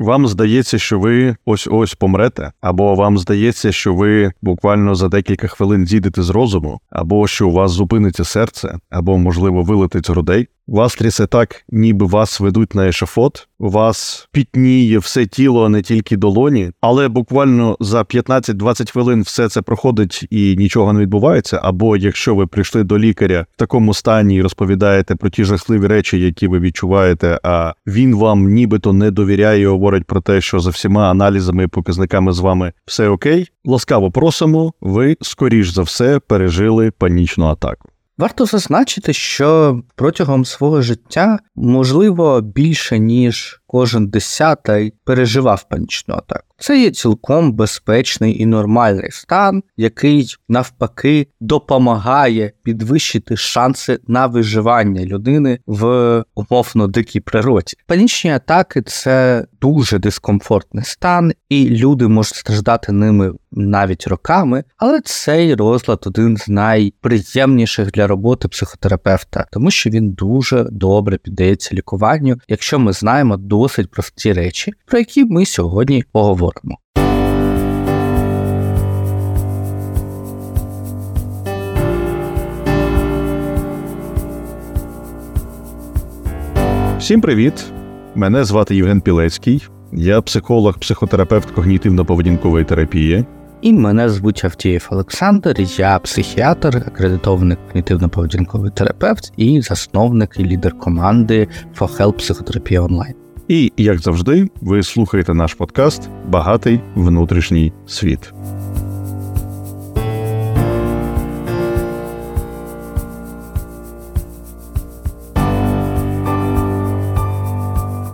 вам здається, що ви ось ось помрете, або вам здається, що ви буквально за декілька хвилин зійдете з розуму, або що у вас зупиниться серце, або можливо вилетить грудей. Вас трясе так, ніби вас ведуть на ешафот, вас пітніє все тіло, а не тільки долоні, але буквально за 15-20 хвилин все це проходить і нічого не відбувається. Або якщо ви прийшли до лікаря в такому стані і розповідаєте про ті жахливі речі, які ви відчуваєте, а він вам нібито не довіряє, і говорить про те, що за всіма аналізами і показниками з вами все окей. Ласкаво просимо, ви скоріш за все пережили панічну атаку. Варто зазначити, що протягом свого життя можливо більше ніж кожен десятий переживав панічну атаку. Це є цілком безпечний і нормальний стан, який навпаки допомагає підвищити шанси на виживання людини в умовно дикій природі. Панічні атаки це дуже дискомфортний стан, і люди можуть страждати ними навіть роками, але цей розлад один з найприємніших для роботи психотерапевта, тому що він дуже добре піддається лікуванню, якщо ми знаємо досить прості речі, про які ми сьогодні поговоримо. Всім привіт! Мене звати Євген Пілецький, я психолог, психотерапевт когнітивно-поведінкової терапії. І мене звуть Автієв Олександр, я психіатр, акредитований когнітивно-поведінковий терапевт і засновник і лідер команди For Help Психотерапія онлайн. І як завжди, ви слухаєте наш подкаст Багатий внутрішній світ.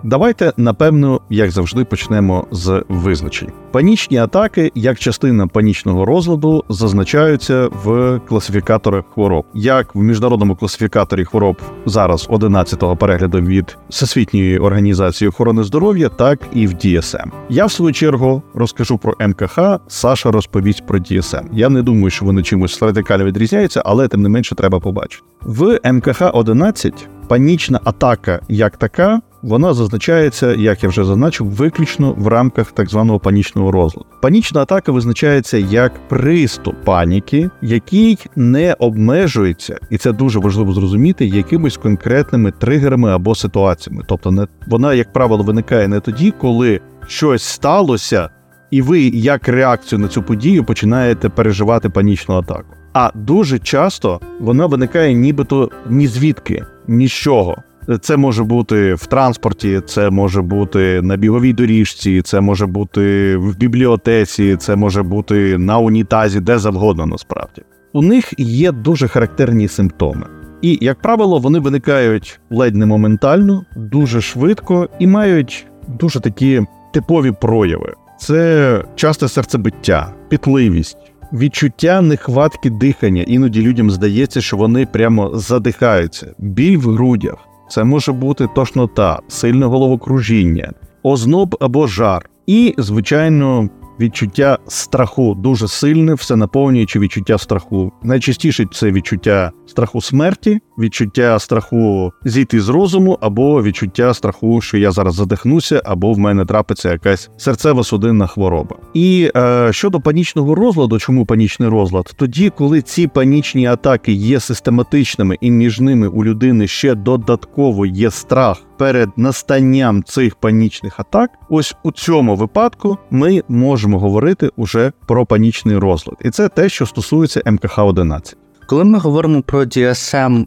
Давайте напевно, як завжди, почнемо з визначень. Панічні атаки, як частина панічного розладу, зазначаються в класифікаторах хвороб, як в міжнародному класифікаторі хвороб зараз 11-го перегляду від Всесвітньої організації охорони здоров'я, так і в DSM. Я в свою чергу розкажу про МКХ. Саша розповість про DSM. Я не думаю, що вони чимось радикально відрізняються, але тим не менше треба побачити. В МКХ 11 панічна атака як така вона зазначається, як я вже зазначив, виключно в рамках так званого панічного розладу. Панічна атака визначається як приступ паніки, який не обмежується, і це дуже важливо зрозуміти, якимись конкретними тригерами або ситуаціями. Тобто, не вона, як правило, виникає не тоді, коли щось сталося, і ви, як реакцію на цю подію, починаєте переживати панічну атаку. А дуже часто вона виникає нібито ні звідки, ні з чого. Це може бути в транспорті, це може бути на біговій доріжці, це може бути в бібліотеці, це може бути на унітазі, де завгодно насправді. У них є дуже характерні симптоми. І, як правило, вони виникають ледь не моментально, дуже швидко і мають дуже такі типові прояви: це часте серцебиття, пітливість, відчуття нехватки дихання. Іноді людям здається, що вони прямо задихаються, біль в грудях. Це може бути тошнота, сильне головокружіння, озноб або жар, і, звичайно, відчуття страху дуже сильне, все наповнюючи відчуття страху. Найчастіше це відчуття страху смерті, відчуття страху зійти з розуму, або відчуття страху, що я зараз задихнуся, або в мене трапиться якась серцева судинна хвороба. І е, щодо панічного розладу, чому панічний розлад? Тоді, коли ці панічні атаки є систематичними і між ними у людини ще додатково є страх. Перед настанням цих панічних атак, ось у цьому випадку ми можемо говорити уже про панічний розлад, і це те, що стосується МКХ 11 коли ми говоримо про DSM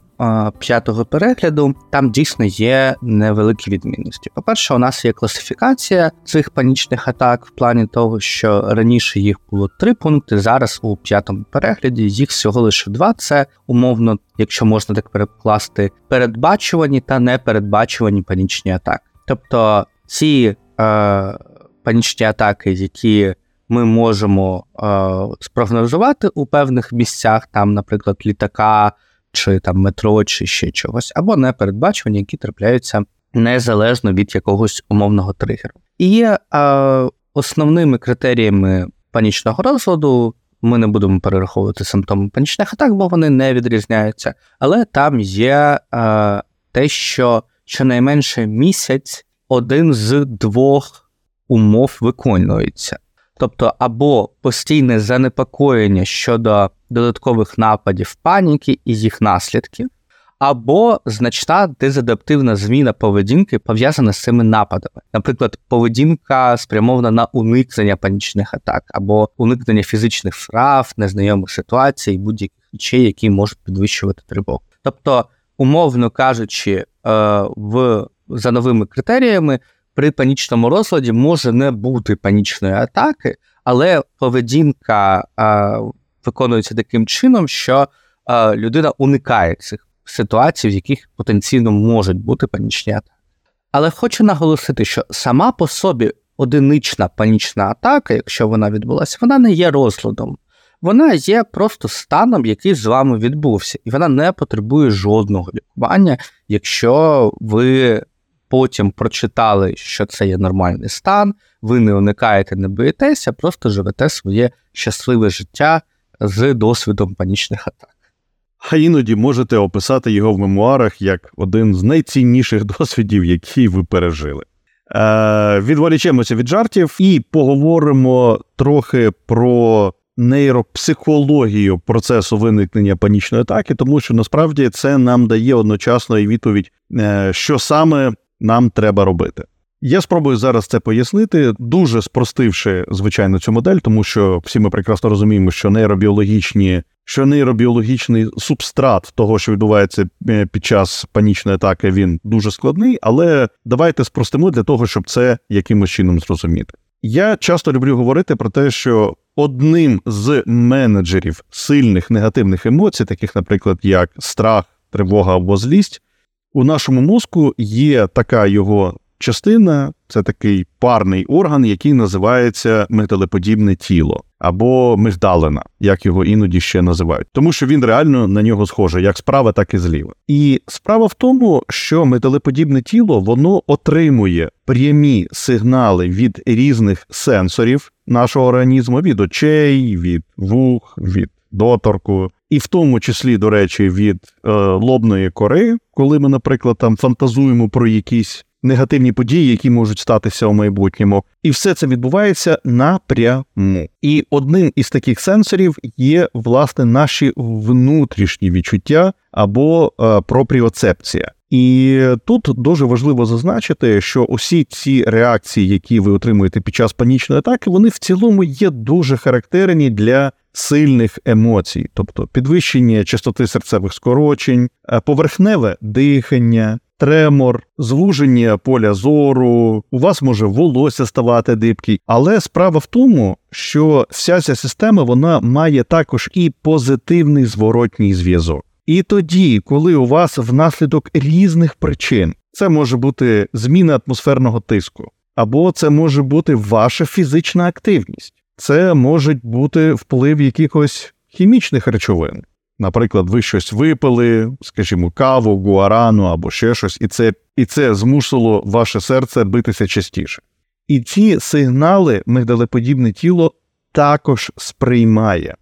п'ятого перегляду, там дійсно є невеликі відмінності. По-перше, у нас є класифікація цих панічних атак в плані того, що раніше їх було три пункти. Зараз у п'ятому перегляді їх всього лише два. Це умовно, якщо можна так перекласти, передбачувані та непередбачувані панічні атаки. Тобто ці е, панічні атаки, які ми можемо е, спрогнозувати у певних місцях, там, наприклад, літака чи там метро, чи ще чогось, або непередбачувані, які трапляються незалежно від якогось умовного тригеру. І е, основними критеріями панічного розладу. Ми не будемо перераховувати симптоми панічних атак, бо вони не відрізняються. Але там є е, те, що щонайменше місяць один з двох умов виконується. Тобто, або постійне занепокоєння щодо додаткових нападів паніки і їх наслідків, або значна дезадаптивна зміна поведінки пов'язана з цими нападами. Наприклад, поведінка спрямована на уникнення панічних атак, або уникнення фізичних вправ, незнайомих ситуацій, будь-яких речей, які можуть підвищувати тривогу. Тобто, умовно кажучи, е, в за новими критеріями при панічному розладі може не бути панічної атаки, але поведінка а, виконується таким чином, що а, людина уникає цих ситуацій, в яких потенційно можуть бути панічні атаки. Але хочу наголосити, що сама по собі одинична панічна атака, якщо вона відбулася, вона не є розладом. Вона є просто станом, який з вами відбувся, і вона не потребує жодного лікування, якщо ви потім прочитали, що це є нормальний стан, ви не уникаєте, не боїтеся, просто живете своє щасливе життя з досвідом панічних атак. А іноді можете описати його в мемуарах як один з найцінніших досвідів, які ви пережили. Е, Відволічемося від жартів і поговоримо трохи про нейропсихологію процесу виникнення панічної атаки, тому що насправді це нам дає одночасно і відповідь, е, що саме нам треба робити. Я спробую зараз це пояснити, дуже спростивши, звичайно, цю модель, тому що всі ми прекрасно розуміємо, що нейробіологічні, що нейробіологічний субстрат того, що відбувається е, під час панічної атаки, він дуже складний, але давайте спростимо для того, щоб це якимось чином зрозуміти. Я часто люблю говорити про те, що одним з менеджерів сильних негативних емоцій, таких, наприклад, як страх, тривога або злість, у нашому мозку є така його частина, це такий парний орган, який називається мигдалеподібне тіло або мигдалина, як його іноді ще називають, тому що він реально на нього схожий, як справа, так і зліва. І справа в тому, що металеподібне тіло воно отримує прямі сигнали від різних сенсорів нашого організму, від очей, від вух, від доторку, і в тому числі, до речі, від е, лобної кори, коли ми, наприклад, там фантазуємо про якісь негативні події, які можуть статися у майбутньому, і все це відбувається напряму. І одним із таких сенсорів є власне наші внутрішні відчуття або е, пропріоцепція. І тут дуже важливо зазначити, що усі ці реакції, які ви отримуєте під час панічної атаки, вони в цілому є дуже характерні для сильних емоцій, тобто підвищення частоти серцевих скорочень, е, поверхневе дихання, тремор, звуження поля зору, у вас може волосся ставати дибкий. Але справа в тому, що вся ця система вона має також і позитивний зворотній зв'язок. І тоді, коли у вас внаслідок різних причин, це може бути зміна атмосферного тиску, або це може бути ваша фізична активність, це може бути вплив якихось хімічних речовин. Наприклад, ви щось випили, скажімо, каву, гуарану або ще щось, і це і це змусило ваше серце битися частіше. І ці сигнали мигдалеподібне тіло також сприймає.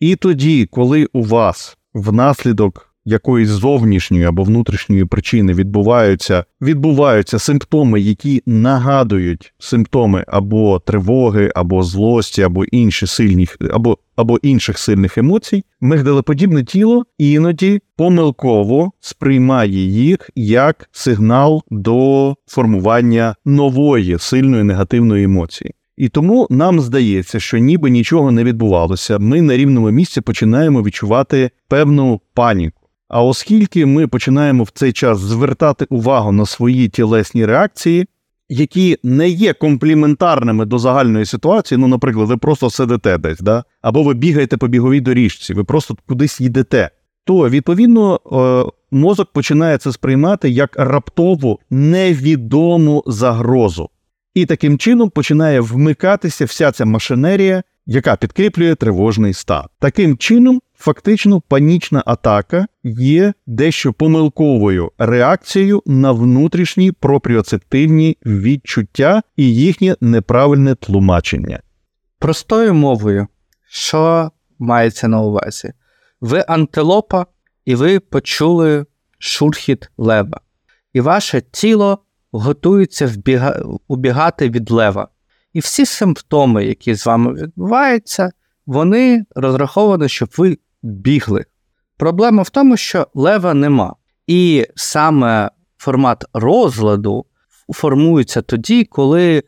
І тоді, коли у вас внаслідок якоїсь зовнішньої або внутрішньої причини відбуваються відбуваються симптоми, які нагадують симптоми або тривоги, або злості, або інші сильні, або або інших сильних емоцій, мигдалеподібне тіло іноді помилково сприймає їх як сигнал до формування нової сильної негативної емоції. І тому нам здається, що ніби нічого не відбувалося. Ми на рівному місці починаємо відчувати певну паніку. А оскільки ми починаємо в цей час звертати увагу на свої тілесні реакції, які не є компліментарними до загальної ситуації, ну, наприклад, ви просто сидите десь, да? або ви бігаєте по біговій доріжці, ви просто кудись їдете, то відповідно е, мозок починає це сприймати як раптову невідому загрозу. І таким чином починає вмикатися вся ця машинерія, яка підкріплює тривожний стан. Таким чином, фактично, панічна атака є дещо помилковою реакцією на внутрішні пропріоцептивні відчуття і їхнє неправильне тлумачення. Простою мовою, що мається на увазі? Ви антилопа, і ви почули шурхіт лева, і ваше тіло готується вбіга... убігати від лева. І всі симптоми, які з вами відбуваються, вони розраховані, щоб ви бігли. Проблема в тому, що лева нема. І саме формат розладу формується тоді, коли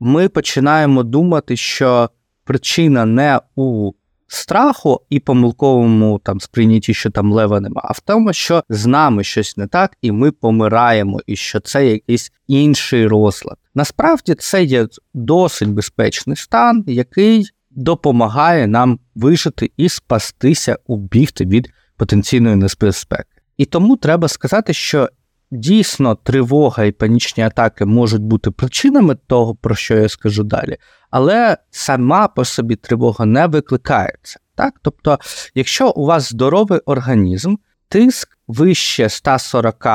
ми починаємо думати, що причина не у страху і помилковому там сприйнятті, що там лева нема, а в тому, що з нами щось не так, і ми помираємо, і що це якийсь інший розлад. Насправді це є досить безпечний стан, який допомагає нам вижити і спастися, убігти від потенційної небезпеки. І тому треба сказати, що дійсно тривога і панічні атаки можуть бути причинами того, про що я скажу далі, але сама по собі тривога не викликається. Так? Тобто, якщо у вас здоровий організм, тиск вище 140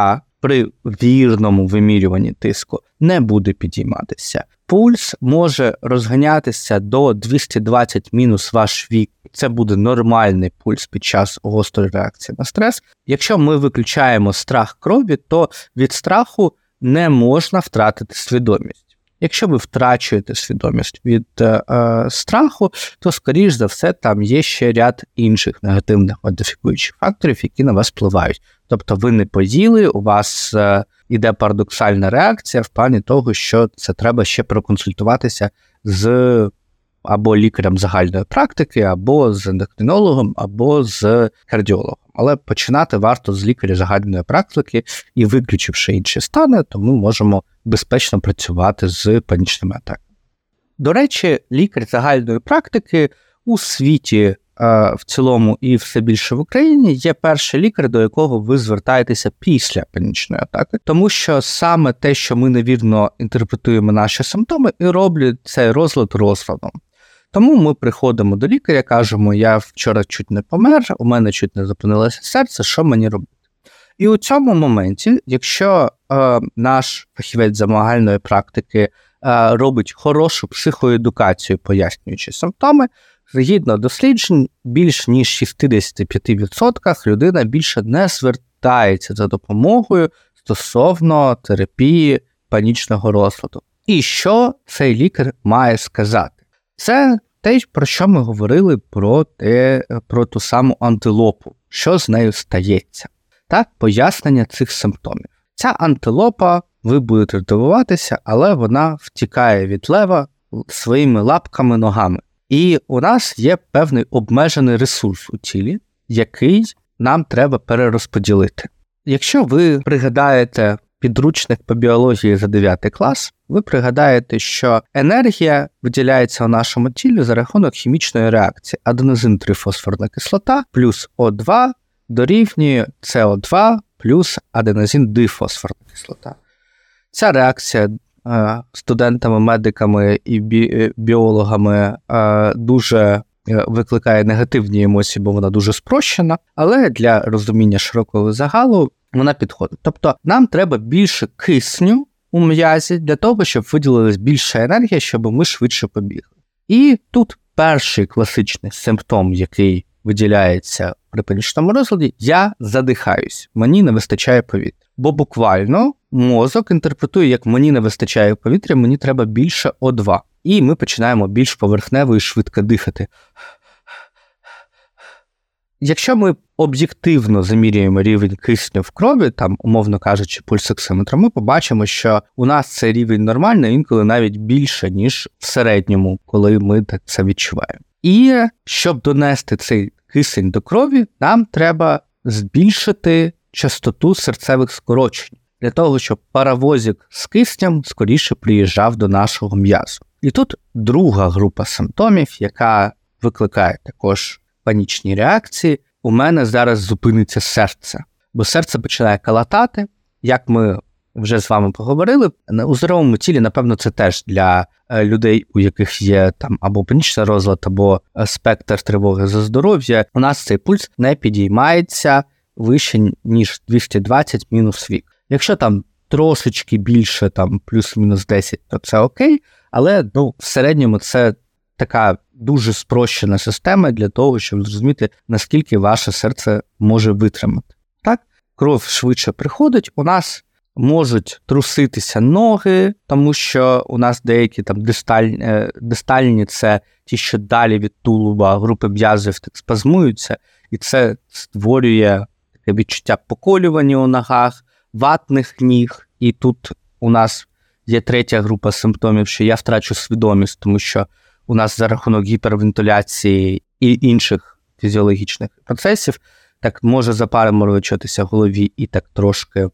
при вірному вимірюванні тиску не буде підійматися. Пульс може розганятися до 220 мінус ваш вік. Це буде нормальний пульс під час гострої реакції на стрес. Якщо ми виключаємо страх крові, то від страху не можна втратити свідомість. Якщо ви втрачуєте свідомість від е, е, страху, то, скоріш за все, там є ще ряд інших негативних модифікуючих факторів, які на вас впливають. Тобто ви не поїли, у вас е, іде парадоксальна реакція в плані того, що це треба ще проконсультуватися з або лікарем загальної практики, або з ендокринологом, або з кардіологом. Але починати варто з лікаря загальної практики і, виключивши інші стани, то ми можемо безпечно працювати з панічними атаками. До речі, лікар загальної практики у світі в цілому і все більше в Україні є перший лікар, до якого ви звертаєтеся після панічної атаки, тому що саме те, що ми невірно інтерпретуємо наші симптоми, і роблять цей розлад розладом. Тому ми приходимо до лікаря, кажемо, я вчора чуть не помер, у мене чуть не зупинилося серце, що мені робити? І у цьому моменті, якщо е, наш фахівець замагальної практики е, робить хорошу психоедукацію, пояснюючи симптоми, згідно досліджень, більш ніж 65% людина більше не звертається за допомогою стосовно терапії панічного розладу. І що цей лікар має сказати? Це те, про що ми говорили про те, про ту саму антилопу, що з нею стається, так, пояснення цих симптомів. Ця антилопа, ви будете дивуватися, але вона втікає від лева своїми лапками ногами. І у нас є певний обмежений ресурс у тілі, який нам треба перерозподілити. Якщо ви пригадаєте підручник по біології за 9 клас, ви пригадаєте, що енергія виділяється у нашому тілі за рахунок хімічної реакції аденозин трифосфорна кислота плюс О2 дорівнює СО2 плюс аденозин дифосфорна кислота. Ця реакція е, студентами, медиками і бі- біологами е, дуже е, викликає негативні емоції, бо вона дуже спрощена, але для розуміння широкого загалу вона підходить. Тобто нам треба більше кисню у м'язі для того, щоб виділилась більша енергія, щоб ми швидше побігли. І тут перший класичний симптом, який виділяється при панічному розладі, я задихаюсь, мені не вистачає повітря. Бо буквально мозок інтерпретує, як мені не вистачає повітря, мені треба більше О2. І ми починаємо більш поверхнево і швидко дихати. Якщо ми об'єктивно замірюємо рівень кисню в крові, там, умовно кажучи, пульсоксиметром, ми побачимо, що у нас цей рівень нормальний, інколи навіть більше, ніж в середньому, коли ми так це відчуваємо. І щоб донести цей кисень до крові, нам треба збільшити частоту серцевих скорочень для того, щоб паровозик з киснем скоріше приїжджав до нашого м'язу. І тут друга група симптомів, яка викликає також панічні реакції, у мене зараз зупиниться серце, бо серце починає калатати. Як ми вже з вами поговорили, у здоровому тілі, напевно, це теж для е, людей, у яких є там або панічний розлад, або е, спектр тривоги за здоров'я. У нас цей пульс не підіймається вище, ніж 220 мінус вік. Якщо там трошечки більше, там плюс-мінус 10, то це окей, але ну, в середньому це така дуже спрощена система для того, щоб зрозуміти, наскільки ваше серце може витримати. Так, кров швидше приходить. У нас можуть труситися ноги, тому що у нас деякі там дистальні, е, дистальні це ті, що далі від тулуба групи м'язів так спазмуються, і це створює таке відчуття поколювання у ногах, ватних ніг. І тут у нас є третя група симптомів, що я втрачу свідомість, тому що у нас за рахунок гіпервентиляції і інших фізіологічних процесів так може запариморочитися в голові і так трошки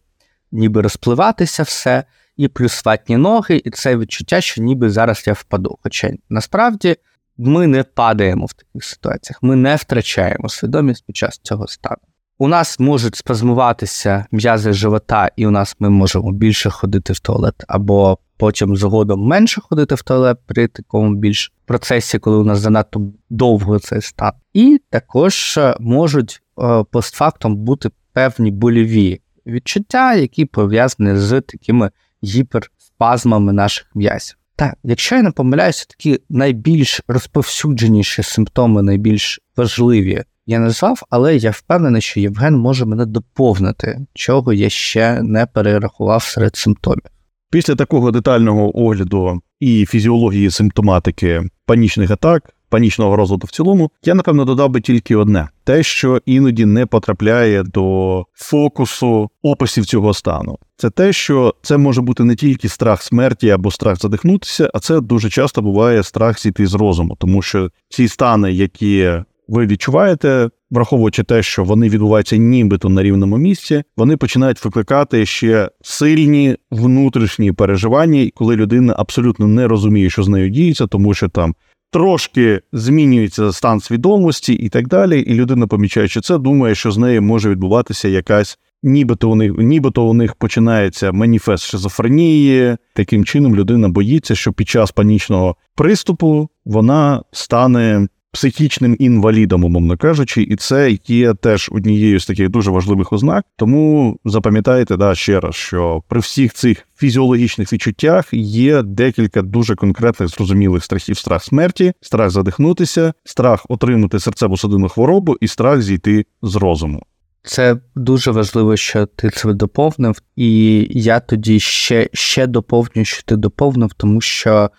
ніби розпливатися все, і плюс ватні ноги, і це відчуття, що ніби зараз я впаду. Хоча насправді ми не падаємо в таких ситуаціях, ми не втрачаємо свідомість під час цього стану. У нас можуть спазмуватися м'язи живота, і у нас ми можемо більше ходити в туалет, або потім згодом менше ходити в туалет при такому більш процесі, коли у нас занадто довго цей стан. І також е, можуть е, постфактом бути певні боліві відчуття, які пов'язані з такими гіперспазмами наших м'язів. Так, якщо я не помиляюся, такі найбільш розповсюдженіші симптоми, найбільш важливі я назвав, але я впевнений, що Євген може мене доповнити, чого я ще не перерахував серед симптомів. Після такого детального огляду і фізіології симптоматики панічних атак, панічного розладу в цілому, я напевно додав би тільки одне: те, що іноді не потрапляє до фокусу описів цього стану. Це те, що це може бути не тільки страх смерті або страх задихнутися, а це дуже часто буває страх зійти з розуму, тому що ці стани, які ви відчуваєте, враховуючи те, що вони відбуваються нібито на рівному місці, вони починають викликати ще сильні внутрішні переживання, коли людина абсолютно не розуміє, що з нею діється, тому що там. Трошки змінюється стан свідомості і так далі, і людина, помічаючи це, думає, що з нею може відбуватися якась, нібито у них нібито у них починається маніфест шизофренії. Таким чином людина боїться, що під час панічного приступу вона стане психічним інвалідом, умовно кажучи, і це є теж однією з таких дуже важливих ознак. Тому запам'ятайте да, ще раз, що при всіх цих фізіологічних відчуттях є декілька дуже конкретних зрозумілих страхів: страх смерті, страх задихнутися, страх отримати серцево-судинну хворобу і страх зійти з розуму. Це дуже важливо, що ти це доповнив, і я тоді ще ще доповню, що ти доповнив, тому що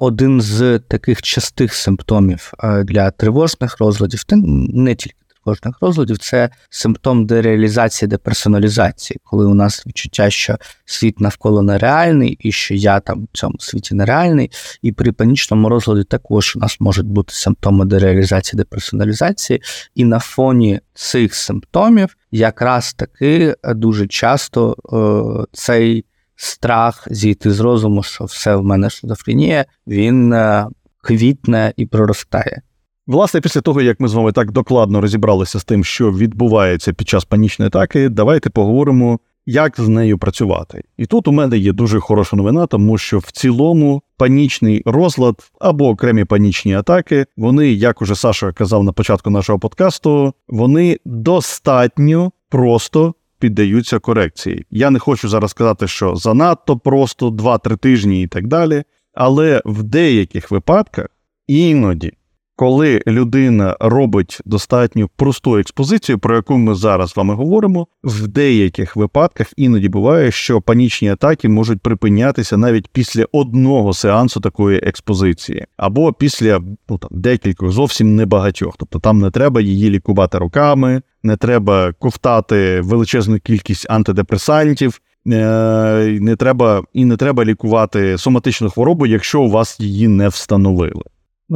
один з таких частих симптомів для тривожних розладів, не тільки тривожних розладів, це симптом дереалізації, деперсоналізації, коли у нас відчуття, що світ навколо нереальний, і що я там в цьому світі нереальний. І при панічному розладі також у нас можуть бути симптоми дереалізації, деперсоналізації. І на фоні цих симптомів якраз таки дуже часто е, цей страх зійти з розуму, що все в мене шизофренія, він е, квітне і проростає. Власне, після того, як ми з вами так докладно розібралися з тим, що відбувається під час панічної атаки, давайте поговоримо, як з нею працювати. І тут у мене є дуже хороша новина, тому що в цілому панічний розлад або окремі панічні атаки, вони, як уже Саша казав на початку нашого подкасту, вони достатньо просто піддаються корекції. Я не хочу зараз сказати, що занадто просто 2-3 тижні і так далі. Але в деяких випадках іноді коли людина робить достатньо просту експозицію, про яку ми зараз з вами говоримо, в деяких випадках іноді буває, що панічні атаки можуть припинятися навіть після одного сеансу такої експозиції, або після ну, там, декількох зовсім небагатьох. Тобто там не треба її лікувати руками, не треба ковтати величезну кількість антидепресантів. Е, не треба і не треба лікувати соматичну хворобу, якщо у вас її не встановили.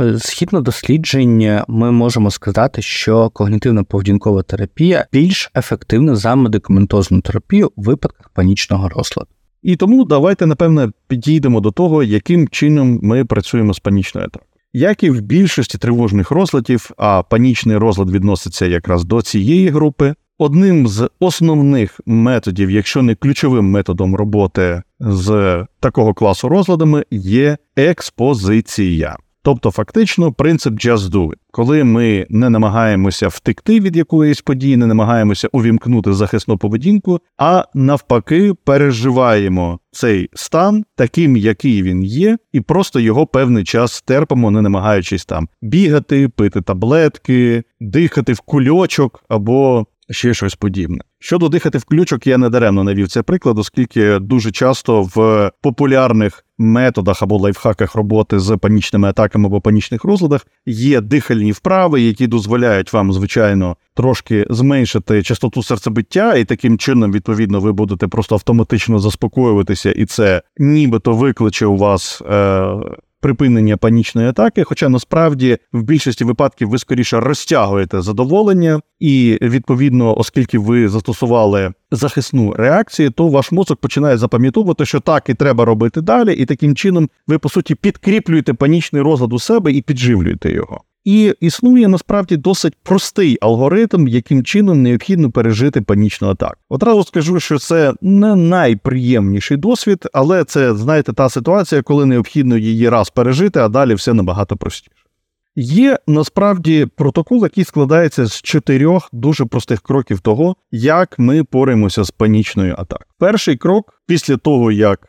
Е, згідно досліджень, ми можемо сказати, що когнітивна поведінкова терапія більш ефективна за медикаментозну терапію у випадках панічного розладу. І тому давайте, напевне, підійдемо до того, яким чином ми працюємо з панічною атакою. Як і в більшості тривожних розладів, а панічний розлад відноситься якраз до цієї групи. Одним з основних методів, якщо не ключовим методом роботи з такого класу розладами, є експозиція. Тобто, фактично, принцип just do it. коли ми не намагаємося втекти від якоїсь події, не намагаємося увімкнути захисну поведінку, а навпаки, переживаємо цей стан таким, який він є, і просто його певний час терпимо, не намагаючись там бігати, пити таблетки, дихати в кульочок або ще щось подібне. Щодо дихати в ключок, я не даремно навів цей приклад, оскільки дуже часто в популярних методах або лайфхаках роботи з панічними атаками або панічних розладах є дихальні вправи, які дозволяють вам, звичайно, трошки зменшити частоту серцебиття, і таким чином, відповідно, ви будете просто автоматично заспокоюватися, і це нібито викличе у вас. Е- припинення панічної атаки, хоча насправді в більшості випадків ви скоріше розтягуєте задоволення, і відповідно, оскільки ви застосували захисну реакцію, то ваш мозок починає запам'ятовувати, що так і треба робити далі, і таким чином ви по суті підкріплюєте панічний розлад у себе і підживлюєте його. І існує насправді досить простий алгоритм, яким чином необхідно пережити панічну атаку. Одразу скажу, що це не найприємніший досвід, але це, знаєте, та ситуація, коли необхідно її раз пережити, а далі все набагато простіше. Є насправді протокол, який складається з чотирьох дуже простих кроків того, як ми поримося з панічною атакою. Перший крок після того, як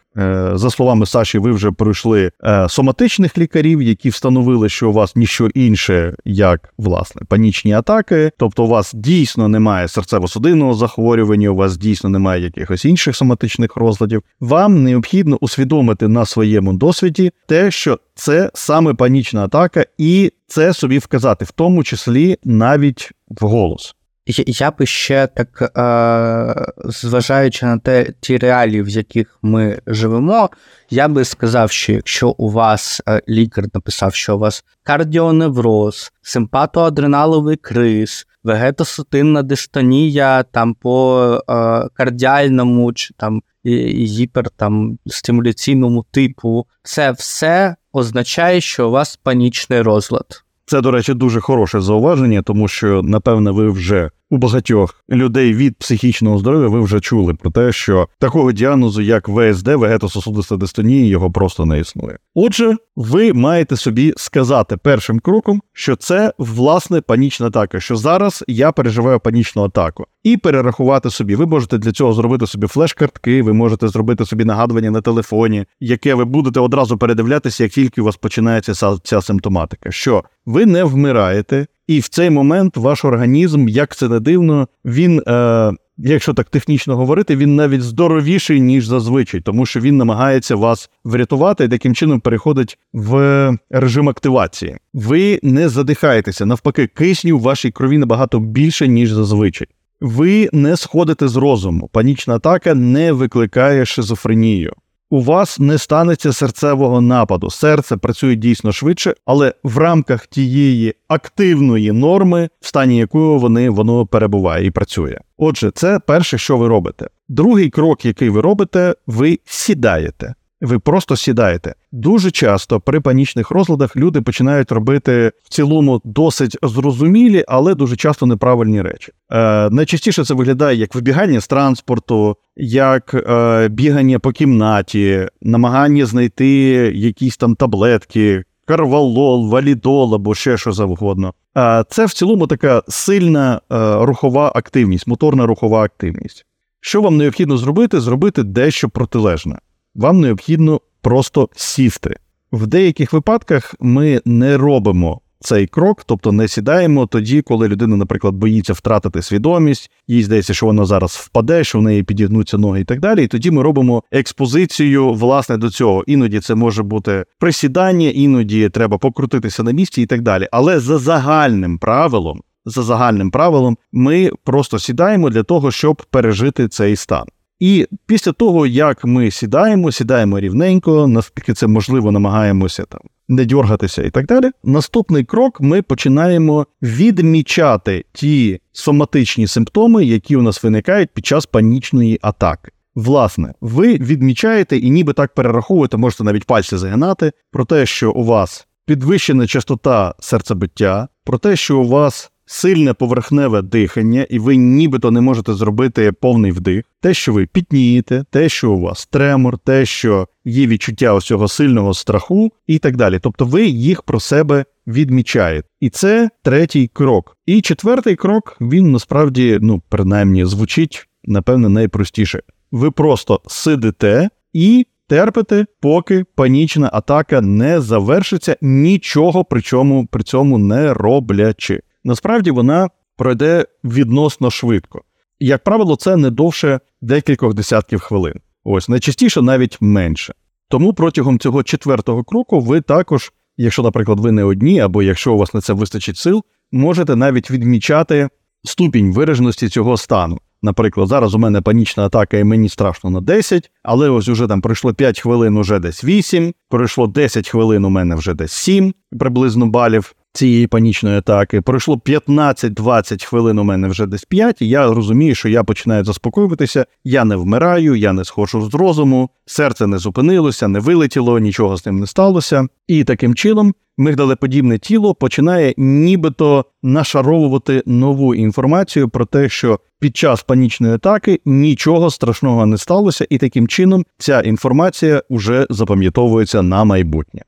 за словами Саші, ви вже пройшли е, соматичних лікарів, які встановили, що у вас ніщо інше, як власне панічні атаки. Тобто, у вас дійсно немає серцево-судинного захворювання, у вас дійсно немає якихось інших соматичних розладів. Вам необхідно усвідомити на своєму досвіді те, що це саме панічна атака, і це собі вказати, в тому числі навіть вголос. Я би ще так, е, зважаючи на те, ті реалії, в яких ми живемо, я би сказав, що якщо у вас е, лікар написав, що у вас кардіоневроз, симпатоадреналовий криз, вегетосутинна дистонія там по е, кардіальному чи там гіпер там, стимуляційному типу, це все означає, що у вас панічний розлад. Це, до речі, дуже хороше зауваження, тому що, напевне, ви вже у багатьох людей від психічного здоров'я ви вже чули про те, що такого діагнозу, як ВСД, вегетососудиста дистонія, його просто не існує. Отже, ви маєте собі сказати першим кроком, що це власне панічна атака, що зараз я переживаю панічну атаку, і перерахувати собі. Ви можете для цього зробити собі флеш-картки, ви можете зробити собі нагадування на телефоні, яке ви будете одразу передивлятися, як тільки у вас починається ця симптоматика. Що ви не вмираєте, і в цей момент ваш організм, як це не дивно, він, е, якщо так технічно говорити, він навіть здоровіший, ніж зазвичай, тому що він намагається вас врятувати і таким чином переходить в режим активації. Ви не задихаєтеся, навпаки, кисню в вашій крові набагато більше, ніж зазвичай. Ви не сходите з розуму. Панічна атака не викликає шизофренію у вас не станеться серцевого нападу. Серце працює дійсно швидше, але в рамках тієї активної норми, в стані якої вони воно перебуває і працює. Отже, це перше, що ви робите. Другий крок, який ви робите, ви сідаєте ви просто сідаєте. Дуже часто при панічних розладах люди починають робити в цілому досить зрозумілі, але дуже часто неправильні речі. Е, Найчастіше це виглядає як вибігання з транспорту, як е, бігання по кімнаті, намагання знайти якісь там таблетки. Карвалол, валідол або ще що завгодно. А е, це в цілому така сильна е, рухова активність, моторна рухова активність. Що вам необхідно зробити? Зробити дещо протилежне вам необхідно просто сісти. В деяких випадках ми не робимо цей крок, тобто не сідаємо тоді, коли людина, наприклад, боїться втратити свідомість, їй здається, що вона зараз впаде, що в неї підігнуться ноги і так далі. І тоді ми робимо експозицію власне до цього. Іноді це може бути присідання, іноді треба покрутитися на місці і так далі. Але за загальним правилом, за загальним правилом, ми просто сідаємо для того, щоб пережити цей стан. І після того, як ми сідаємо, сідаємо рівненько, наскільки це можливо, намагаємося там не дьоргатися і так далі. Наступний крок ми починаємо відмічати ті соматичні симптоми, які у нас виникають під час панічної атаки. Власне, ви відмічаєте і ніби так перераховуєте, можете навіть пальці загинати, про те, що у вас підвищена частота серцебиття, про те, що у вас сильне поверхневе дихання, і ви нібито не можете зробити повний вдих. Те, що ви пітнієте, те, що у вас тремор, те, що є відчуття ось цього сильного страху, і так далі. Тобто ви їх про себе відмічаєте. І це третій крок. І четвертий крок він насправді, ну, принаймні, звучить, напевне, найпростіше. Ви просто сидите і. Терпите, поки панічна атака не завершиться, нічого при чому при цьому не роблячи насправді вона пройде відносно швидко. Як правило, це не довше декількох десятків хвилин. Ось найчастіше навіть менше. Тому протягом цього четвертого кроку ви також, якщо, наприклад, ви не одні, або якщо у вас на це вистачить сил, можете навіть відмічати ступінь вираженості цього стану. Наприклад, зараз у мене панічна атака, і мені страшно на 10, але ось уже там пройшло 5 хвилин, уже десь 8, пройшло 10 хвилин, у мене вже десь 7 приблизно балів цієї панічної атаки. Пройшло 15-20 хвилин, у мене вже десь 5, і я розумію, що я починаю заспокоюватися, я не вмираю, я не схожу з розуму, серце не зупинилося, не вилетіло, нічого з ним не сталося. І таким чином мигдалеподібне тіло починає нібито нашаровувати нову інформацію про те, що під час панічної атаки нічого страшного не сталося, і таким чином ця інформація вже запам'ятовується на майбутнє.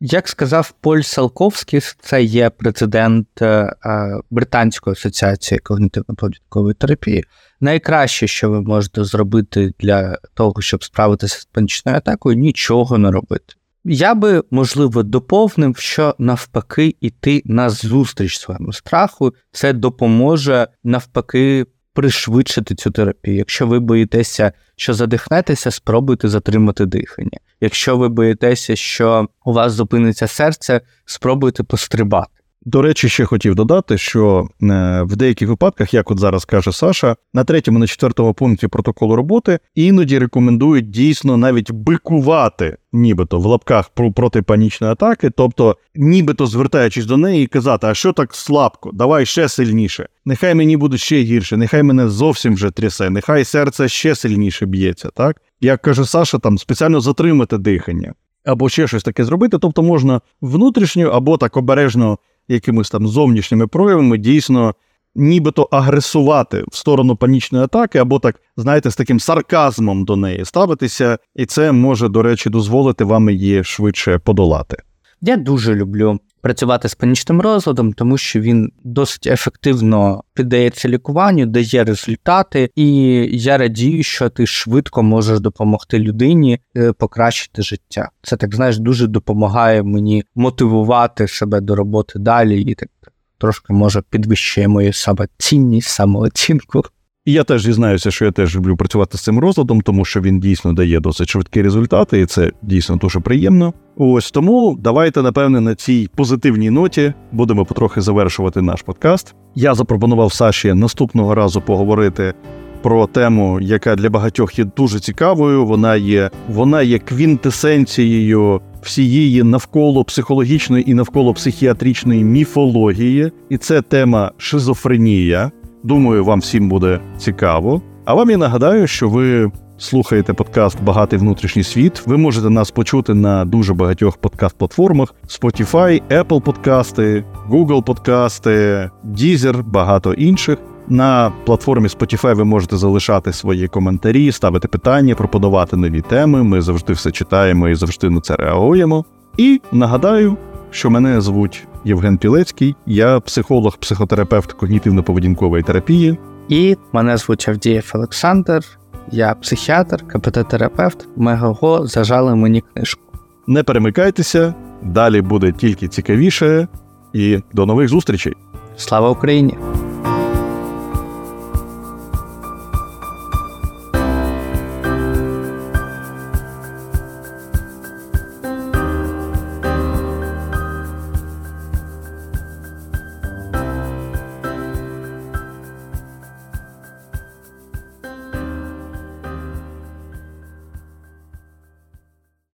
Як сказав Поль Салковський, це є президент е, Британської асоціації когнітивно-поведінкової терапії. Найкраще, що ви можете зробити для того, щоб справитися з панічною атакою, нічого не робити. Я би, можливо, доповнив, що навпаки йти на зустріч своєму страху, це допоможе навпаки пришвидшити цю терапію. Якщо ви боїтеся, що задихнетеся, спробуйте затримати дихання. Якщо ви боїтеся, що у вас зупиниться серце, спробуйте пострибати. До речі, ще хотів додати, що е, в деяких випадках, як от зараз каже Саша, на третьому, на четвертому пункті протоколу роботи іноді рекомендують дійсно навіть бикувати, нібито в лапках проти панічної атаки, тобто, нібито звертаючись до неї і казати, а що так слабко, давай ще сильніше. Нехай мені буде ще гірше, нехай мене зовсім вже трясе, нехай серце ще сильніше б'ється. Так як каже Саша, там спеціально затримати дихання або ще щось таке зробити. Тобто можна внутрішньо або так обережно якимись там зовнішніми проявами дійсно нібито агресувати в сторону панічної атаки, або так, знаєте, з таким сарказмом до неї ставитися, і це може, до речі, дозволити вам її швидше подолати. Я дуже люблю працювати з панічним розладом, тому що він досить ефективно піддається лікуванню, дає результати, і я радію, що ти швидко можеш допомогти людині е, покращити життя. Це так знаєш, дуже допомагає мені мотивувати себе до роботи далі і так. Трошки може підвищує мою самоцінність, самооцінку. І я теж дізнаюся, що я теж люблю працювати з цим розладом, тому що він дійсно дає досить швидкі результати, і це дійсно дуже приємно. Ось тому давайте, напевне, на цій позитивній ноті будемо потрохи завершувати наш подкаст. Я запропонував Саші наступного разу поговорити про тему, яка для багатьох є дуже цікавою. Вона є, вона є квінтесенцією всієї навколо психологічної і навколо психіатричної міфології, і це тема шизофренія. Думаю, вам всім буде цікаво. А вам я нагадаю, що ви слухаєте подкаст Багатий внутрішній світ. Ви можете нас почути на дуже багатьох подкаст-платформах: Spotify, Apple подкасти, Google подкасти, Deezer, багато інших. На платформі Spotify ви можете залишати свої коментарі, ставити питання, пропонувати нові теми. Ми завжди все читаємо і завжди на це реагуємо. І нагадаю, що мене звуть Євген Пілецький, я психолог, психотерапевт когнітивно-поведінкової терапії. І мене звуть Авдієв Олександр, я психіатр, КПТ-терапевт. Мегаго зажали мені книжку. Не перемикайтеся, далі буде тільки цікавіше, і до нових зустрічей. Слава Україні!